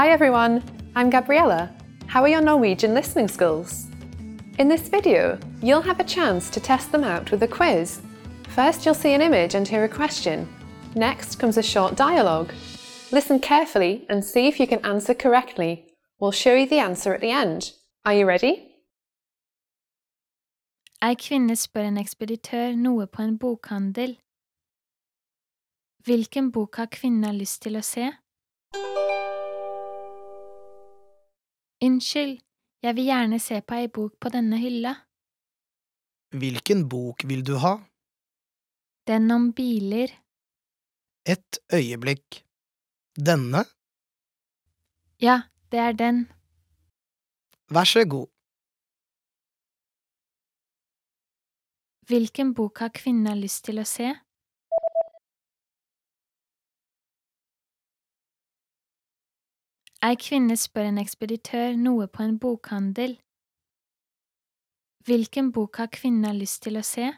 Hi everyone, I'm Gabriella. How are your Norwegian listening skills? In this video, you'll have a chance to test them out with a quiz. First, you'll see an image and hear a question. Next comes a short dialogue. Listen carefully and see if you can answer correctly. We'll show you the answer at the end. Are you ready? Ei kvinne spør en ekspeditør noe på en bokhandel. Hvilken bok har kvinnen lyst til å se? Unnskyld, jeg vil gjerne se på ei bok på denne hylla. Hvilken bok vil du ha? Den om biler. Et øyeblikk. Denne? Ja, det er den. Vær så god. Hvilken bok har kvinnen lyst til å se? Ei kvinne spør en ekspeditør noe på en bokhandel. Hvilken bok har kvinnen lyst til å se?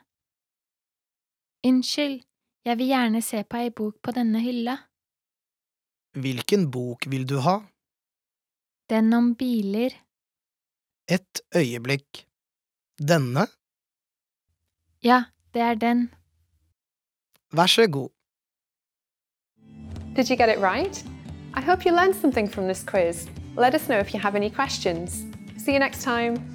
Unnskyld, jeg vil gjerne se på ei bok på denne hylla. Hvilken bok vil du ha? Den om biler. Et øyeblikk. Denne? Ja, det er den. Vær så god. Did you get it right? I hope you learned something from this quiz. Let us know if you have any questions. See you next time.